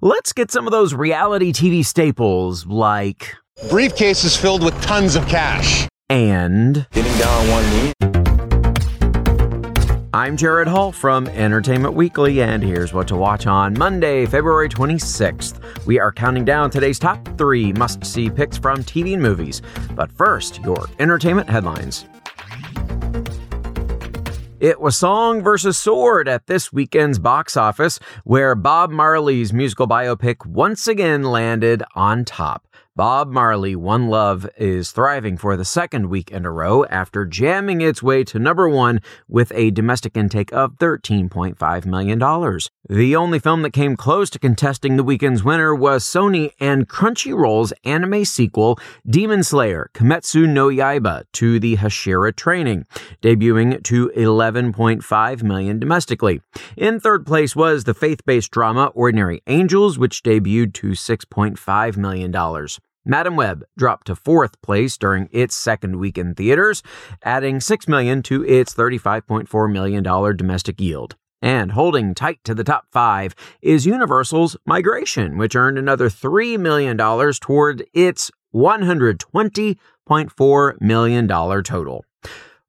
Let's get some of those reality TV staples like briefcases filled with tons of cash and getting down on one knee. I'm Gerrad Hall from Entertainment Weekly, and here's what to watch on Monday, February 26th. We are counting down today's top three must see picks from TV and movies. But first, your entertainment headlines. It was song versus sword at this weekend's box office, where Bob Marley's musical biopic once again landed on top. Bob Marley, One Love, is thriving for the second week in a row after jamming its way to number one with a domestic intake of $13.5 million. The only film that came close to contesting the weekend's winner was Sony and Crunchyroll's anime sequel, Demon Slayer Kimetsu no Yaiba to the Hashira training, debuting to 11.5 million domestically. In third place was the faith-based drama Ordinary Angels, which debuted to $6.5 million. Madame Web dropped to fourth place during its second week in theaters, adding 6 million to its $35.4 million domestic yield. And holding tight to the top five is Universal's Migration, which earned another $3 million toward its $120.4 million total.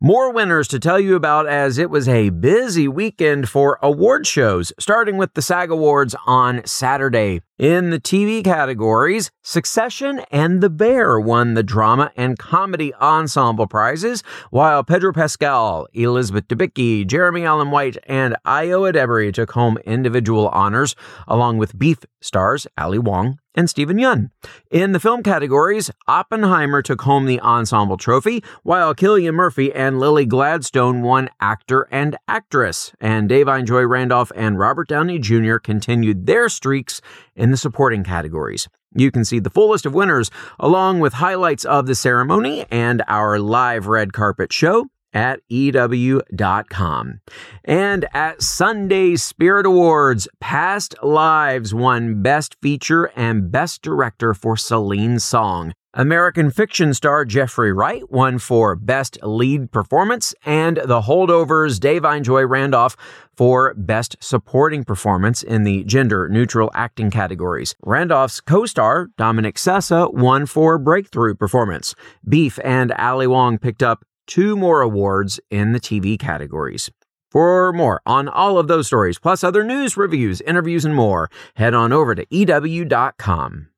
More winners to tell you about as it was a busy weekend for award shows, starting with the SAG Awards on Saturday. In the TV categories, Succession and The Bear won the drama and comedy ensemble prizes, while Pedro Pascal, Elizabeth Debicki, Jeremy Allen White, and Ayo Edebiri took home individual honors, along with Beef stars Ali Wong and Steven Yeun. In the film categories, Oppenheimer took home the ensemble trophy, while Cillian Murphy and Lily Gladstone won actor and actress, and Da'Vine Joy Randolph and Robert Downey Jr. continued their streaks in the supporting categories. You can see the full list of winners, along with highlights of the ceremony and our live red carpet show at EW.com. And at Sunday's Spirit Awards, Past Lives won Best Feature and Best Director for Celine Song. American fiction star Jeffrey Wright won for Best Lead Performance, and The Holdovers Da'Vine Joy Randolph for Best Supporting Performance in the gender neutral acting categories. Randolph's co star, Dominic Sessa, won for Breakthrough Performance. Beef and Ali Wong picked up two more awards in the TV categories. For more on all of those stories, plus other news, reviews, interviews, and more, head on over to EW.com.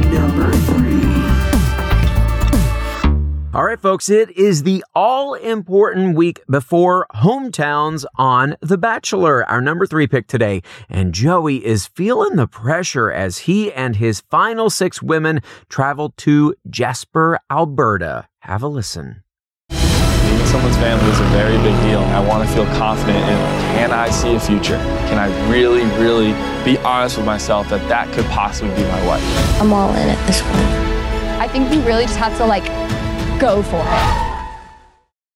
Number three. All right, folks, it is the all important week before hometowns on The Bachelor, our number three pick today. And Joey is feeling the pressure as he and his final six women travel to Jasper, Alberta. Have a listen. Meeting someone's family is a very big deal. I want to feel confident in can I see a future? Can I really, really be honest with myself that that could possibly be my wife? I'm all in at this point. I think you really just have to like go for it.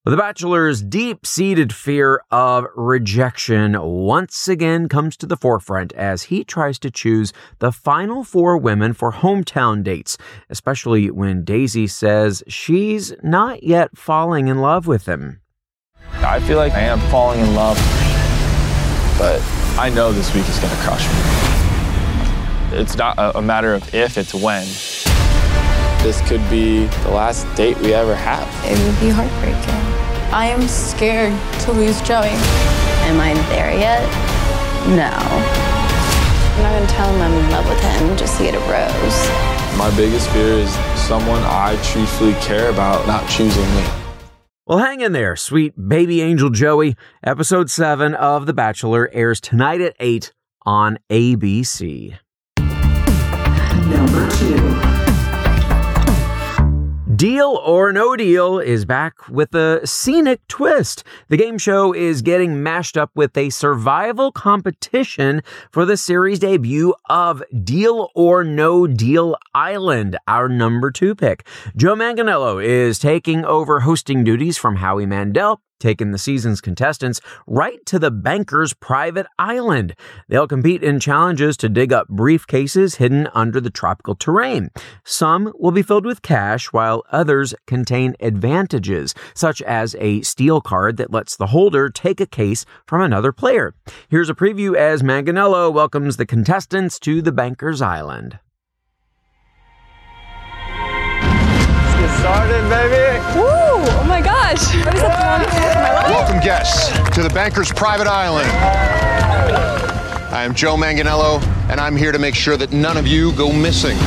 The Bachelor's deep seated fear of rejection once again comes to the forefront as he tries to choose the final four women for hometown dates, especially when Daisy says she's not yet falling in love with him. I feel like I am falling in love, but I know this week is going to crush me. It's not a matter of if, it's when. This could be the last date we ever have. It would be heartbreaking. I am scared to lose Joey. Am I there yet? No. I'm not gonna tell him I'm in love with him just to get a rose. My biggest fear is someone I truthfully care about not choosing me. Well, hang in there, sweet baby angel Joey. Episode 7 of The Bachelor airs tonight at 8 on ABC. Deal or No Deal is back with a scenic twist. The game show is getting mashed up with a survival competition for the series debut of Deal or No Deal Island, our number two pick. Joe Manganiello is taking over hosting duties from Howie Mandel taking the season's contestants right to the banker's private island. They'll compete in challenges to dig up briefcases hidden under the tropical terrain. Some will be filled with cash, while others contain advantages, such as a steal card that lets the holder take a case from another player. Here's a preview as Manganiello welcomes the contestants to the banker's island. Let's get Started, baby. Woo! Oh my gosh! What is that for my life? Welcome, guests, to the banker's private island. I am Joe Manganiello, and I'm here to make sure that none of you go missing.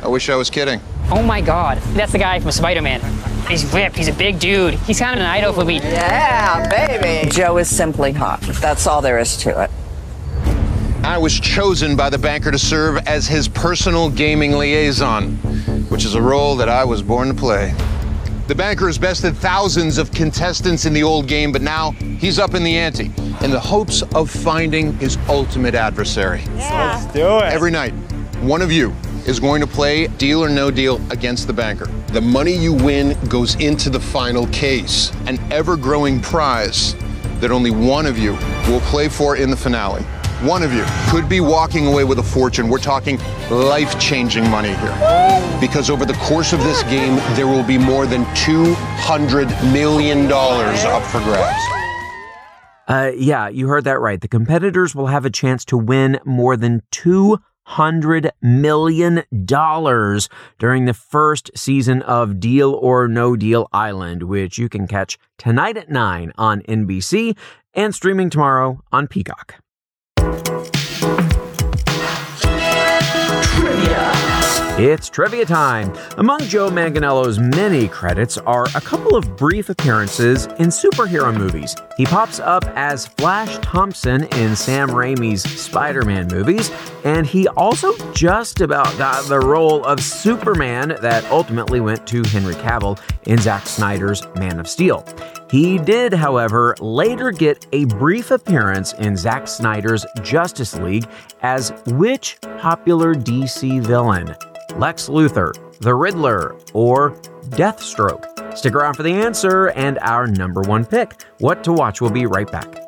I wish I was kidding. Oh my god, that's the guy from Spider Man. He's ripped, he's a big dude. He's kind of an idol for me. Yeah, baby. Joe is simply hot. That's all there is to it. I was chosen by the banker to serve as his personal gaming liaison, which is a role that I was born to play. The banker has bested thousands of contestants in the old game, but now he's up in the ante in the hopes of finding his ultimate adversary. Yeah. Let's do it. Every night, one of you is going to play deal or no deal against the banker. The money you win goes into the final case, an ever growing prize that only one of you will play for in the finale. One of you could be walking away with a fortune. We're talking life changing money here. Because over the course of this game, there will be more than $200 million up for grabs. Uh, yeah, you heard that right. The competitors will have a chance to win more than $200 million during the first season of Deal or No Deal Island, which you can catch tonight at 9 on NBC and streaming tomorrow on Peacock. It's trivia time. Among Joe Manganiello's many credits are a couple of brief appearances in superhero movies. He pops up as Flash Thompson in Sam Raimi's Spider Man movies, and he also just about got the role of Superman that ultimately went to Henry Cavill in Zack Snyder's Man of Steel. He did, however, later get a brief appearance in Zack Snyder's Justice League as which popular DC villain? Lex Luthor, the Riddler, or Deathstroke? Stick around for the answer and our number one pick. What to watch will be right back.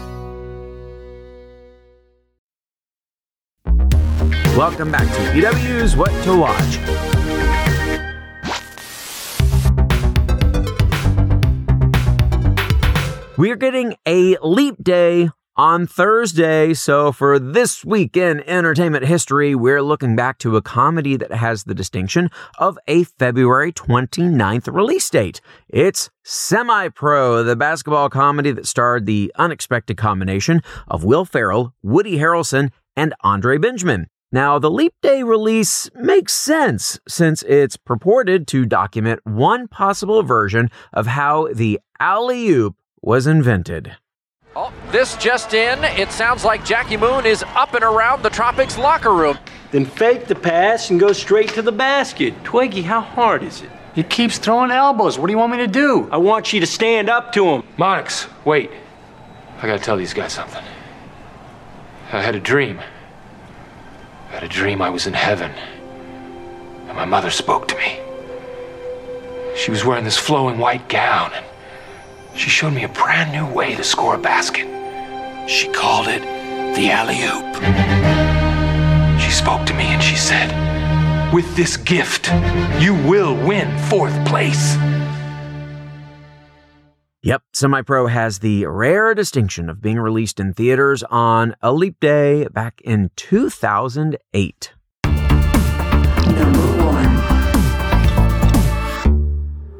Welcome back to EW's What to Watch. We're getting a leap day on Thursday. So, for this week in entertainment history, we're looking back to a comedy that has the distinction of a February 29th release date. It's Semi Pro, the basketball comedy that starred the unexpected combination of Will Ferrell, Woody Harrelson, and Andre Benjamin. Now, the Leap Day release makes sense since it's purported to document one possible version of how the alley oop was invented. Oh, this just in. It sounds like Jackie Moon is up and around the Tropics locker room. Then fake the pass and go straight to the basket. Twiggy, how hard is it? He keeps throwing elbows. What do you want me to do? I want you to stand up to him. Monix, wait. I gotta tell these guys something. I had a dream. I had a dream I was in heaven. And my mother spoke to me. She was wearing this flowing white gown, and she showed me a brand new way to score a basket. She called it the alley oop. She spoke to me and she said, With this gift, you will win fourth place. Yep, Semi Pro has the rare distinction of being released in theaters on a leap day back in 2008.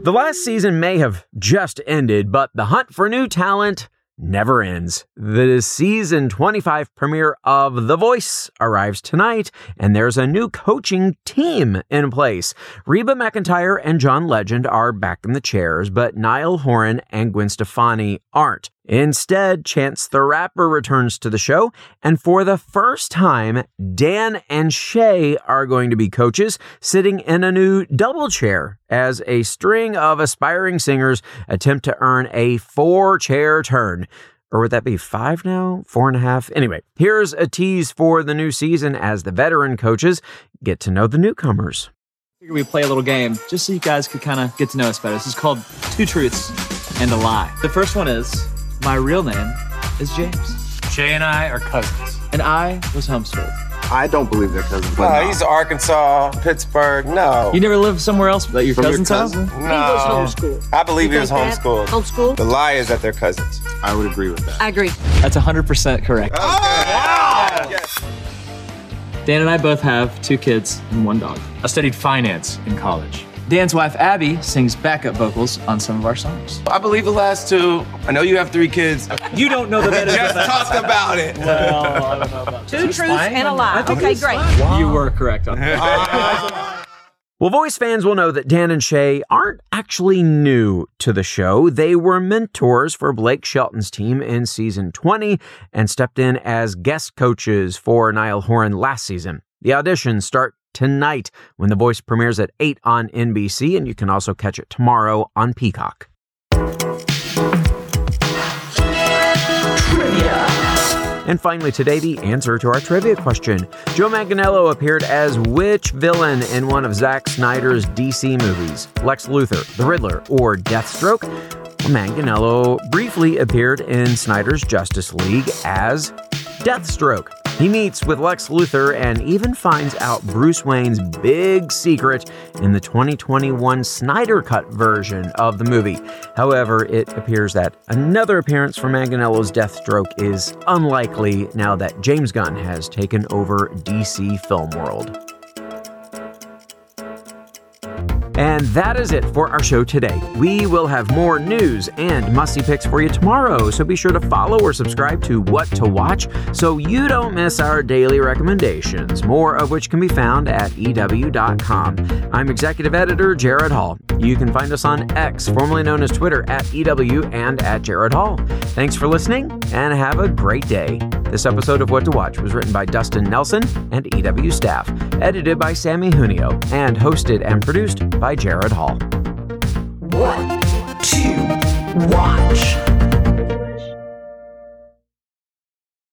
The last season may have just ended, but the hunt for new talent never ends. The season 25 premiere of The Voice arrives tonight, and there's a new coaching team in place. Reba McEntire and John Legend are back in the chairs, but Niall Horan and Gwen Stefani aren't. Instead, Chance the Rapper returns to the show, and for the first time, Dan and Shay are going to be coaches, sitting in a new double chair as a string of aspiring singers attempt to earn a four chair turn. Or would that be five now? Four and a half? Anyway, here's a tease for the new season as the veteran coaches get to know the newcomers. We'd play a little game just so you guys could kind of get to know us better. This is called Two Truths and a Lie. The first one is my real name is James. Jay and I are cousins. And I was homeschooled. I don't believe they're cousins. No, but he's Arkansas, Pittsburgh. No. You never lived somewhere else that your From your cousin's house? cousin? No. was homeschooled. I believe You he was think that? homeschooled. Homeschooled? The lie is that they're cousins. I would agree with that. I agree. That's 100% correct. Oh, Dan and I both have two kids and one dog. I studied finance in college. Dan's wife, Abby, sings backup vocals on some of our songs. I believe the last two. I know you have three kids. You don't know the better Just talk about it. Well, I don't know about Two truths and a lie. Okay, great. You were correct on that. Well, voice fans will know that Dan and Shay aren't actually new to the show. They were mentors for Blake Shelton's team in season 20 and stepped in as guest coaches for Niall Horan last season. The auditions start tonight when The Voice premieres at 8 on NBC, and you can also catch it tomorrow on Peacock. And finally, today, the answer to our trivia question. Joe Manganiello appeared as which villain in one of Zack Snyder's DC movies? Lex Luthor, the Riddler, or Deathstroke? Manganiello briefly appeared in Snyder's Justice League as Deathstroke. He meets with Lex Luthor and even finds out Bruce Wayne's big secret in the 2021 Snyder Cut version of the movie. However, it appears that another appearance for Manganiello's Deathstroke is unlikely now that James Gunn has taken over DC Film World. And that is it for our show today. We will have more news and musty picks for you tomorrow, so be sure to follow or subscribe to What to Watch so you don't miss our daily recommendations, more of which can be found at EW.com. I'm executive editor Gerrad Hall. You can find us on X, formerly known as Twitter, at EW and at Gerrad Hall. Thanks for listening and have a great day. This episode of What to Watch was written by Dustin Nelson and EW staff, edited by Samee Junio, and hosted and produced by Gerrad Hall. What to watch?